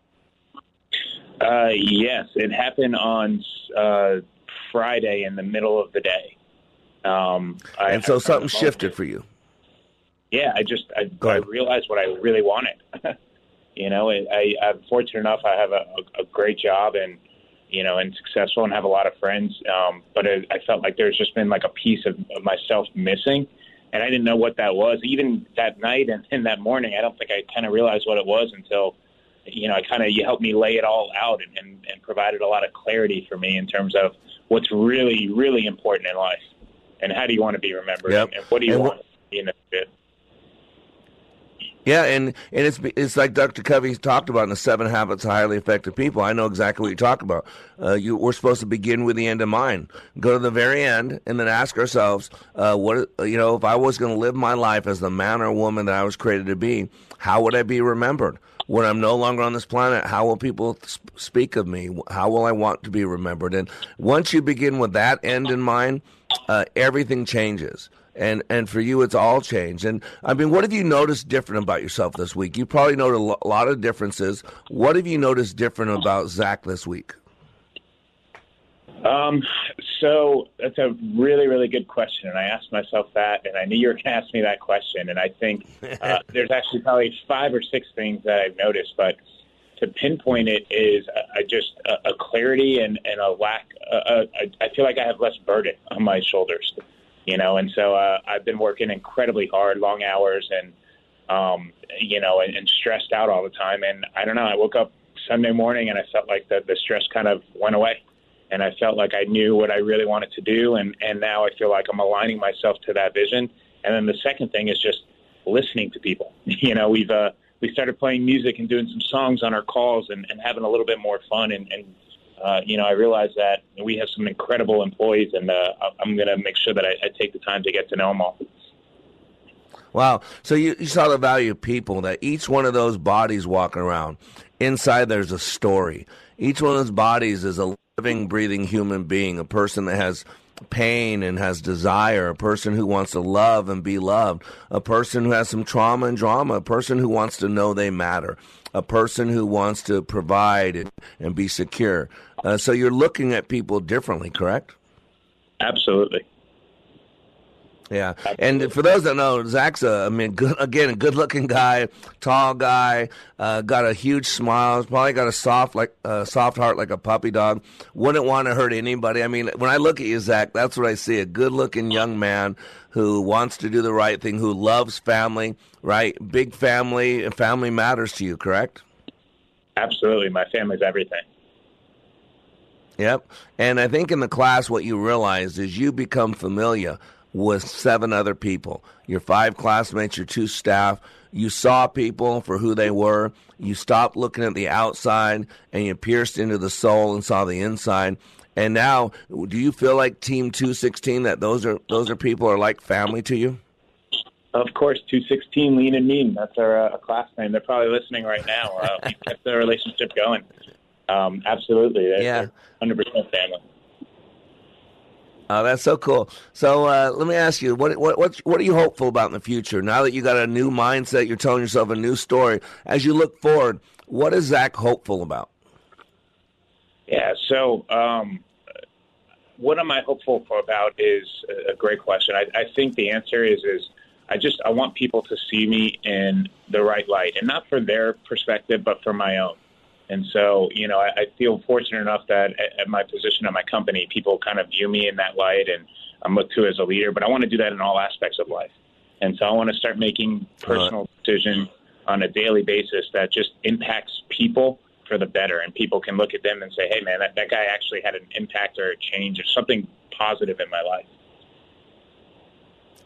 Uh, yes, it happened on uh, Friday in the middle of the day. Um, I, and so something shifted for you. Yeah, I just I, I realized what I really wanted. you know, I, I'm fortunate enough. I have a, a great job and you know, and successful and have a lot of friends. Um, but it, I felt like there's just been like a piece of, of myself missing, and I didn't know what that was. Even that night and, and that morning, I don't think I kind of realized what it was until, you know, I kind of you helped me lay it all out and, and, and provided a lot of clarity for me in terms of what's really really important in life. and how do you want to be remembered, Yep. and, and what do you And want? Know, to- Yeah, and, and it's it's like Dr. Covey talked about in the Seven Habits of Highly Effective People. I know exactly what you talk about. Uh, you, we're supposed to begin with the end in mind. Go to the very end, and then ask ourselves, uh, what you know, if I was going to live my life as the man or woman that I was created to be, how would I be remembered? When I'm no longer on this planet, how will people sp- speak of me? How will I want to be remembered? And once you begin with that end in mind, uh, everything changes and and for you it's all changed. And i mean what have you noticed different about yourself this week? You probably noticed a lo- lot of differences. What have you noticed different about zach this week? Um, so that's a really, really good question, and I asked myself that, and I knew you were going to ask me that question, and I think uh, there's actually probably five or six things that I've noticed, but to pinpoint it is uh, just a, a clarity and, and a lack. Uh, uh, I feel like I have less burden on my shoulders, you know, and so uh, I've been working incredibly hard, long hours, and um, you know, and, and stressed out all the time. And I don't know. I woke up Sunday morning and I felt like the, the stress kind of went away, and I felt like I knew what I really wanted to do. And and now I feel like I'm aligning myself to that vision. And then the second thing is just listening to people. You know, we've uh, we started playing music and doing some songs on our calls and, and having a little bit more fun. And, and uh, you know, I realize that we have some incredible employees, and uh, I'm going to make sure that I, I take the time to get to know them all. wow. So you, you saw the value of people that each one of those bodies walking around. Inside there's a story. Each one of those bodies is a living breathing human being a person that has pain and has desire, a person who wants to love and be loved, a person who has some trauma and drama, a person who wants to know they matter, a person who wants to provide and, and be secure. Uh, so you're looking at people differently, correct? Absolutely. Yeah, and for those that know, Zach's a, I mean, good, again, a good-looking guy, tall guy, uh, got a huge smile, probably got a soft like uh, soft heart like a puppy dog. Wouldn't want to hurt anybody. I mean, when I look at you, Zach, that's what I see: a good-looking young man who wants to do the right thing, who loves family, right? Big family, and family matters to you, correct? Absolutely. My family's everything. Yep. And I think in the class, what you realize is you become familiar with seven other people your five classmates, your two staff. You saw people for who they were. You stopped looking at the outside and you pierced into the soul and saw the inside. And now, do you feel like Team 216 that those are those are people are like family to you? Of course, 216 Lean and Mean. That's our uh, class name. They're probably listening right now. Uh, we kept the relationship going. Um, absolutely. They're, Yeah. they're 100% family. Oh, that's so cool. So uh, let me ask you, what what what what are you hopeful about in the future? Now that you got a new mindset, you're telling yourself a new story. As you look forward, what is Zach hopeful about? Yeah. So, um, what am I hopeful for about is a great question. I, I think the answer is is I just I want people to see me in the right light, and not for their perspective, but for my own. And so, you know, I, I feel fortunate enough that at, at my position at my company, people kind of view me in that light, and I'm looked to as a leader. But I want to do that in all aspects of life, and so I want to start making personal decisions on a daily basis that just impacts people for the better, and people can look at them and say, "Hey, man, that, that guy actually had an impact or a change or something positive in my life."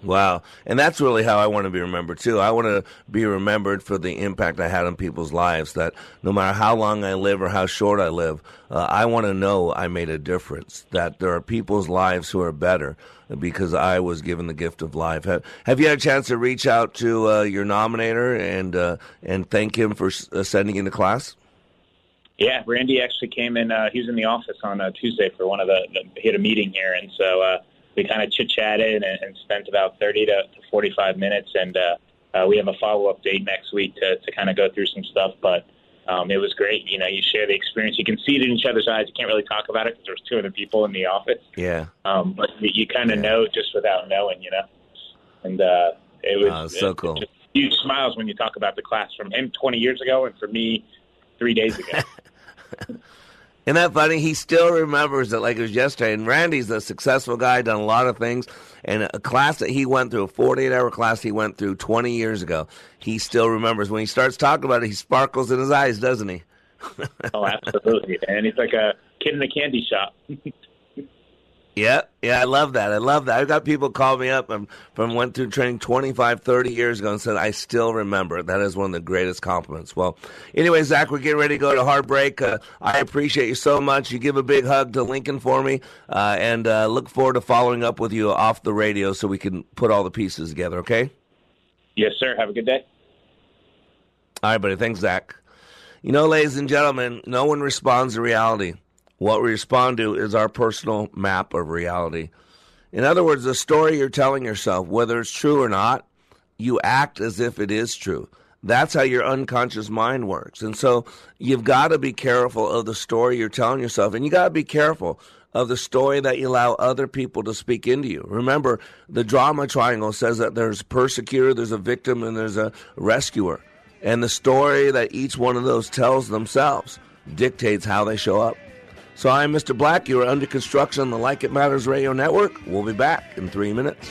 Wow. And that's really how I want to be remembered, too. I want to be remembered for the impact I had on people's lives, that no matter how long I live or how short I live, uh, I want to know I made a difference, that there are people's lives who are better because I was given the gift of life. Have, have you had a chance to reach out to uh, your nominator and, uh, and thank him for uh, sending you to class? Yeah, Randy actually came in. Uh, he was in the office on uh, Tuesday for one of the, the. He had a meeting here, and so we kind of chit chatted and, and spent about thirty to, to forty-five minutes. And uh, uh, we have a follow-up date next week to to kind of go through some stuff. But um, it was great. You know, you share the experience. You can see it in each other's eyes. You can't really talk about it because there's two other people in the office. Yeah. Um, but you, you kind of know just without knowing, you know. And uh, it was Oh, so it- cool. just huge smiles when you talk about the class from him 20 years ago and for me three days ago. Isn't that funny? He still remembers it like it was yesterday. And Randy's a successful guy, done a lot of things. And a class that he went through, a 48 hour class he went through 20 years ago, he still remembers. When he starts talking about it, he sparkles in his eyes, doesn't he? oh, absolutely. And he's like a kid in a candy shop. Yeah, yeah, I love that. I love that. I've got people call me up um, from went through training 25, 30 years ago and said, I still remember. That is one of the greatest compliments. Well, anyway, Zach, we're getting ready to go to hard break. Uh, I appreciate you so much. You give a big hug to Lincoln for me uh, and uh, look forward to following up with you off the radio so we can put all the pieces together, okay? Yes, sir. Have a good day. All right, buddy. Thanks, Zach. You know, ladies and gentlemen, no one responds to reality. What we respond to is our personal map of reality. In other words, the story you're telling yourself, whether it's true or not, you act as if it is true. That's how your unconscious mind works. And so you've got to be careful of the story you're telling yourself. And you got to be careful of the story that you allow other people to speak into you. Remember, the drama triangle says that there's a persecutor, there's a victim, and there's a rescuer. And the story that each one of those tells themselves dictates how they show up. So I'm Mr. Black. You are under construction on the Like It Matters Radio Network. We'll be back in three minutes.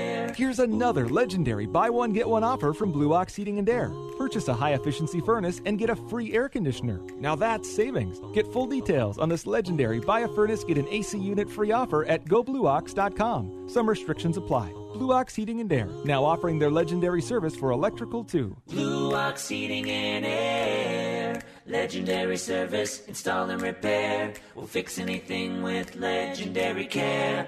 Here's another legendary buy one get one offer from Blue Ox Heating and Air. Purchase a high efficiency furnace and get a free air conditioner. Now that's savings. Get full details on this legendary buy a furnace get an AC unit free offer at goblueox.com. Some restrictions apply. Blue Ox Heating and Air, now offering their legendary service for electrical too. Blue Ox Heating and Air. Legendary service, install and repair. We'll fix anything with legendary care.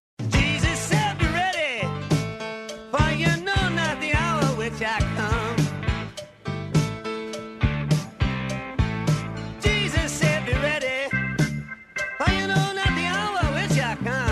Jesus said, Be ready, for you know not the hour which I come. Jesus said, Be ready, for you know not the hour which I come.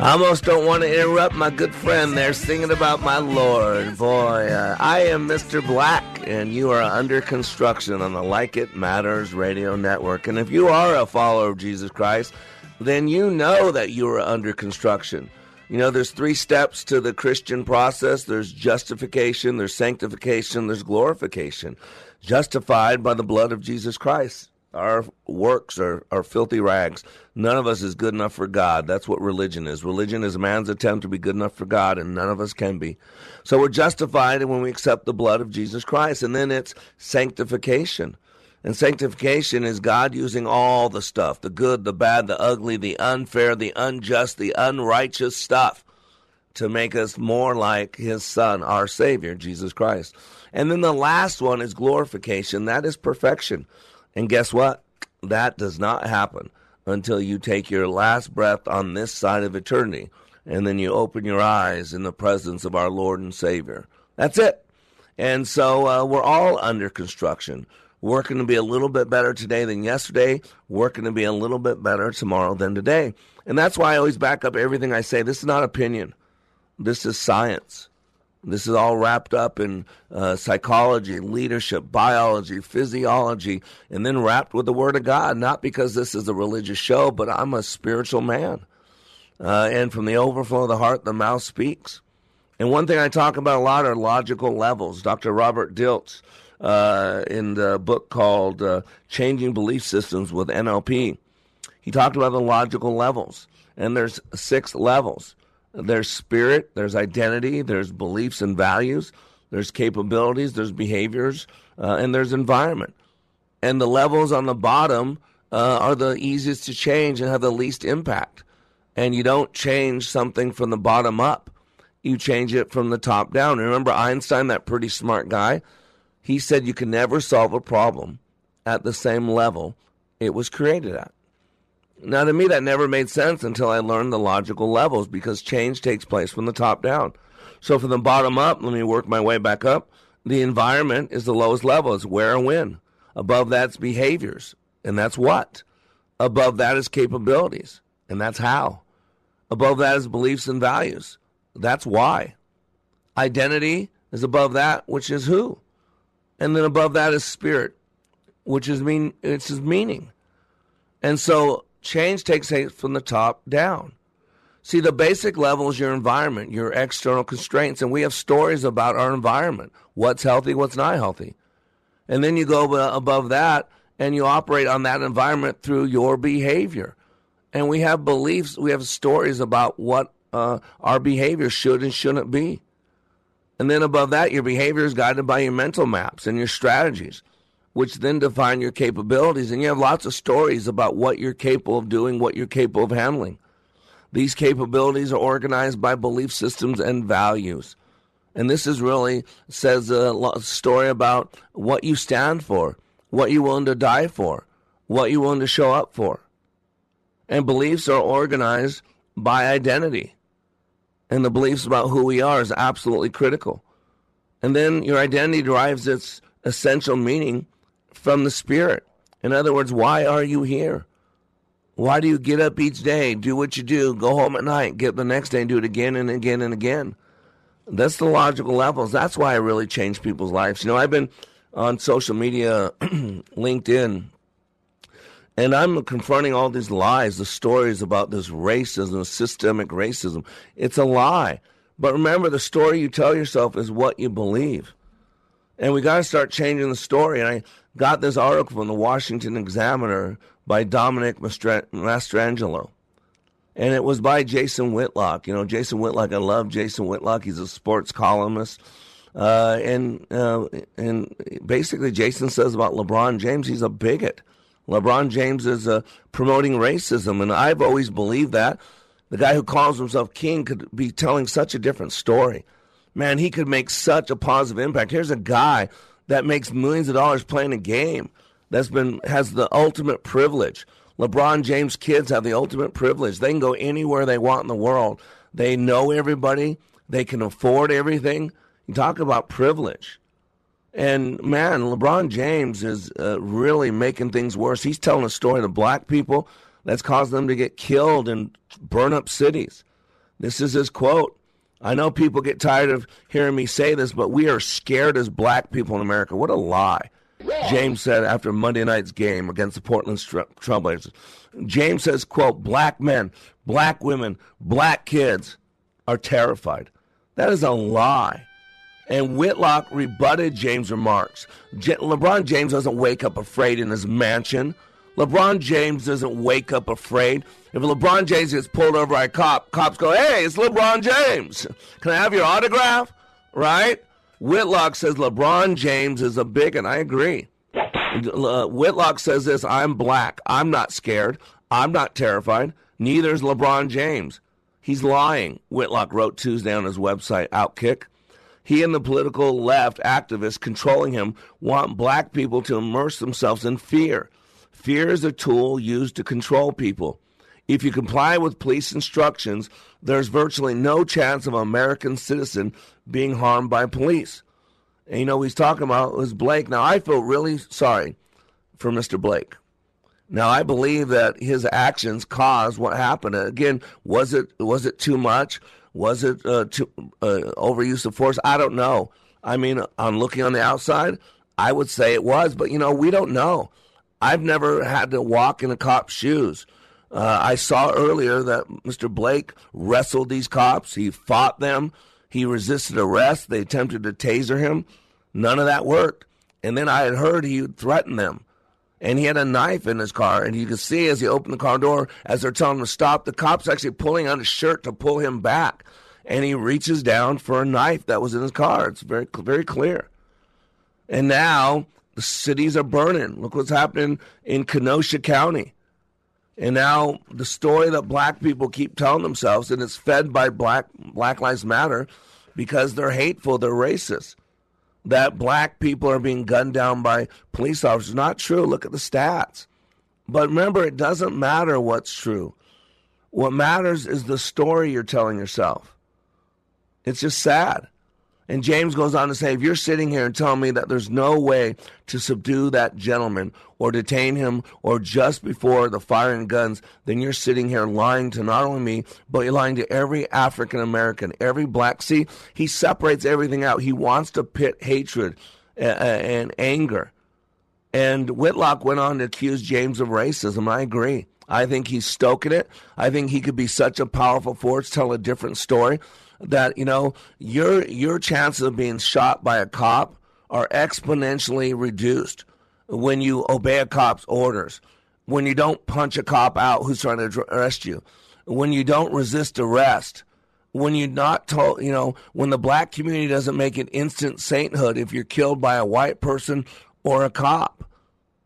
I almost don't want to interrupt my good friend there singing about my Lord. Boy, uh, I am Mr. Black, and you are under construction on the Like It Matters radio network. And if you are a follower of Jesus Christ, then you know that you are under construction. You know, there's three steps to the Christian process there's justification, there's sanctification, there's glorification. Justified by the blood of Jesus Christ. Our works are, are filthy rags. None of us is good enough for God. That's what religion is. Religion is man's attempt to be good enough for God, and none of us can be. So we're justified when we accept the blood of Jesus Christ. And then it's sanctification. And sanctification is God using all the stuff the good, the bad, the ugly, the unfair, the unjust, the unrighteous stuff to make us more like His Son, our Savior, Jesus Christ. And then the last one is glorification. That is perfection. And guess what? That does not happen until you take your last breath on this side of eternity and then you open your eyes in the presence of our Lord and Savior. That's it. And so uh, we're all under construction, working to be a little bit better today than yesterday, working to be a little bit better tomorrow than today. And that's why I always back up everything I say. This is not opinion, this is science. This is all wrapped up in uh, psychology, leadership, biology, physiology, and then wrapped with the Word of God. Not because this is a religious show, but I'm a spiritual man. Uh, and from the overflow of the heart, the mouth speaks. And one thing I talk about a lot are logical levels. Dr. Robert Dilts, uh, in the book called uh, Changing Belief Systems with NLP, he talked about the logical levels. And there's six levels. There's spirit, there's identity, there's beliefs and values, there's capabilities, there's behaviors, uh, and there's environment. And the levels on the bottom uh, are the easiest to change and have the least impact. And you don't change something from the bottom up, you change it from the top down. Remember Einstein, that pretty smart guy? He said you can never solve a problem at the same level it was created at. Now, to me, that never made sense until I learned the logical levels because change takes place from the top down. So, from the bottom up, let me work my way back up. The environment is the lowest level, it's where and when. Above that's behaviors, and that's what. Above that is capabilities, and that's how. Above that is beliefs and values, that's why. Identity is above that, which is who. And then above that is spirit, which is mean it's his meaning. And so Change takes place from the top down. See, the basic level is your environment, your external constraints, and we have stories about our environment what's healthy, what's not healthy. And then you go above that and you operate on that environment through your behavior. And we have beliefs, we have stories about what uh, our behavior should and shouldn't be. And then above that, your behavior is guided by your mental maps and your strategies which then define your capabilities. And you have lots of stories about what you're capable of doing, what you're capable of handling. These capabilities are organized by belief systems and values. And this is really says a story about what you stand for, what you're willing to die for, what you're willing to show up for. And beliefs are organized by identity. And the beliefs about who we are is absolutely critical. And then your identity derives its essential meaning from the Spirit. In other words, why are you here? Why do you get up each day, do what you do, go home at night, get up the next day and do it again and again and again? That's the logical levels. That's why I really change people's lives. You know, I've been on social media, LinkedIn, and I'm confronting all these lies, the stories about this racism, systemic racism. It's a lie. But remember, the story you tell yourself is what you believe. And we got to start changing the story. And I got this article from the Washington Examiner by Dominic Mastrangelo. And it was by Jason Whitlock. You know, Jason Whitlock, I love Jason Whitlock. He's a sports columnist. Uh, and uh, and basically, Jason says about LeBron James, he's a bigot. LeBron James is uh, promoting racism, and I've always believed that. The guy who calls himself king could be telling such a different story. Man, he could make such a positive impact. Here's a guy that makes millions of dollars playing a game that's been has the ultimate privilege. LeBron James kids have the ultimate privilege. They can go anywhere they want in the world. They know everybody. They can afford everything. You talk about privilege. And man, LeBron James is uh, really making things worse. He's telling a story to black people that's caused them to get killed and burn up cities. This is his quote. I know people get tired of hearing me say this, but we are scared as black people in America. What a lie. James said after Monday night's game against the Portland Trailblazers. James says, quote, black men, black women, black kids are terrified. That is a lie. And Whitlock rebutted James' remarks. J- LeBron James doesn't wake up afraid in his mansion. LeBron James doesn't wake up afraid. If LeBron James gets pulled over by a cop, cops go, hey, it's LeBron James. Can I have your autograph? Right? Whitlock says LeBron James is a bigot. I agree. Uh, Whitlock says this I'm black. I'm not scared. I'm not terrified. Neither is LeBron James. He's lying, Whitlock wrote Tuesday on his website, Outkick. He and the political left activists controlling him want black people to immerse themselves in fear. Fear is a tool used to control people. If you comply with police instructions, there's virtually no chance of an American citizen being harmed by police. And you know, he's talking about was Blake. Now, I feel really sorry for Mr. Blake. Now, I believe that his actions caused what happened. Again, was it was it too much? Was it uh, too, uh, overuse of force? I don't know. I mean, on looking on the outside, I would say it was, but you know, we don't know. I've never had to walk in a cop's shoes. Uh, I saw earlier that Mr. Blake wrestled these cops. He fought them. He resisted arrest. They attempted to taser him. None of that worked. And then I had heard he threatened them. And he had a knife in his car. And you could see as he opened the car door, as they're telling him to stop, the cop's actually pulling on his shirt to pull him back. And he reaches down for a knife that was in his car. It's very, very clear. And now the cities are burning. Look what's happening in Kenosha County. And now the story that black people keep telling themselves, and it's fed by Black Black Lives Matter, because they're hateful, they're racist. That black people are being gunned down by police officers. Not true. Look at the stats. But remember, it doesn't matter what's true. What matters is the story you're telling yourself. It's just sad. And James goes on to say, if you're sitting here and telling me that there's no way to subdue that gentleman or detain him or just before the firing guns, then you're sitting here lying to not only me, but you're lying to every African American, every black. See, he separates everything out. He wants to pit hatred uh, uh, and anger. And Whitlock went on to accuse James of racism. I agree. I think he's stoking it. I think he could be such a powerful force, tell a different story that you know your your chances of being shot by a cop are exponentially reduced when you obey a cop's orders, when you don't punch a cop out who's trying to arrest you, when you don't resist arrest, when you're not told, you know, when the black community doesn't make it instant sainthood if you're killed by a white person or a cop.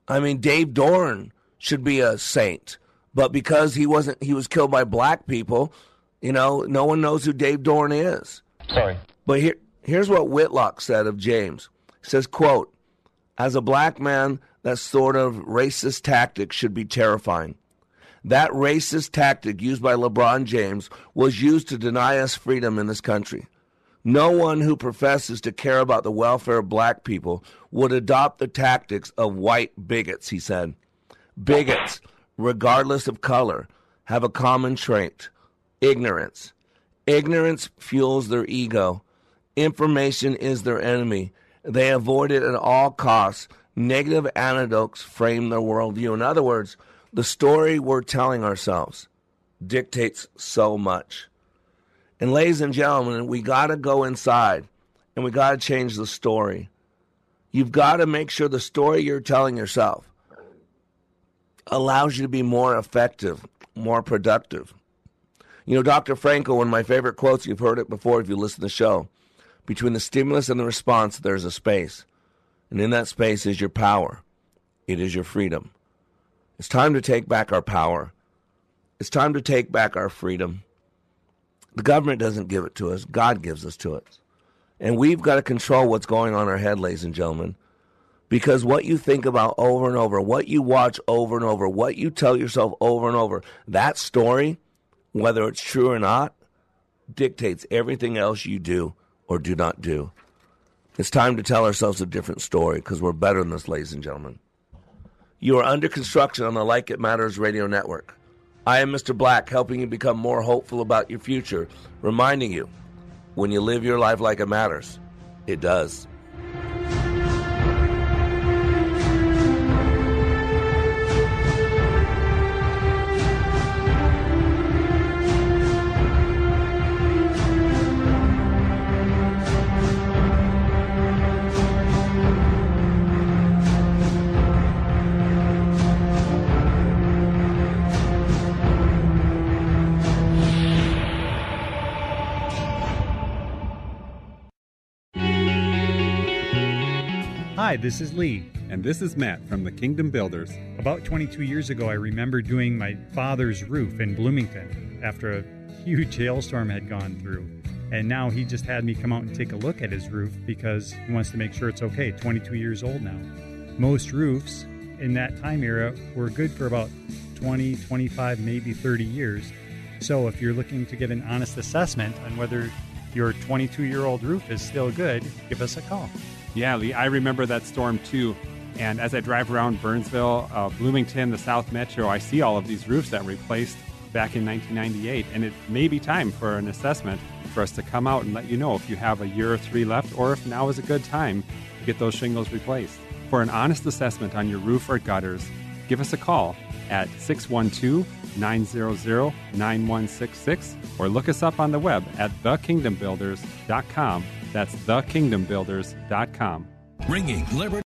I mean, Dave Dorn should be a saint, but because he wasn't, he was killed by black people you know, no one knows who Dave Dorn is. Sorry. But here, here's what Whitlock said of James. He says, quote, as a black man, that sort of racist tactic should be terrifying. That racist tactic used by LeBron James was used to deny us freedom in this country. No one who professes to care about the welfare of black people would adopt the tactics of white bigots, he said. Bigots, regardless of color, have a common trait ignorance. Ignorance fuels their ego. Information is their enemy. They avoid it at all costs. Negative anecdotes frame their worldview. In other words, the story we're telling ourselves dictates so much. And, ladies and gentlemen, we got to go inside and we got to change the story. You've got to make sure the story you're telling yourself allows you to be more effective, more productive. You know, Dr. Frankl, one of my favorite quotes, you've heard it before if you listen to the show. Between the stimulus and the response, there's a space. And in that space is your power, it is your freedom. It's time to take back our power. It's time to take back our freedom. The government doesn't give it to us, God gives us to it. And we've got to control what's going on in our head, ladies and gentlemen. Because what you think about over and over, what you watch over and over, what you tell yourself over and over, that story whether it's true or not, dictates everything else you do or do not do. It's time to tell ourselves a different story because we're better than this, ladies and gentlemen. You are under construction on the Like It Matters radio network. I am Mr. Black, helping you become more hopeful about your future, reminding you when you live your life like it matters, it does. This is Lee. And this is Matt from the Kingdom Builders. About 22 years ago, I remember doing my father's roof in Bloomington after a huge hailstorm had gone through. And now he just had me come out and take a look at his roof because he wants to make sure it's okay. 22 years old now. Most roofs in that time era were good for about 20, 25, maybe 30 years. So if you're looking to get an honest assessment on whether your 22 year old roof is still good, give us a call. Yeah, Lee, I remember that storm too. And as I drive around Burnsville, uh, Bloomington, the South Metro, I see all of these roofs that were replaced back in 1998. And it may be time for an assessment for us to come out and let you know if you have a year or three left or if now is a good time to get those shingles replaced. For an honest assessment on your roof or gutters, give us a call at 612 900 9166 or look us up on the web at thekingdombuilders.com. That's thekingdombuilders.com. Ringing Liberty.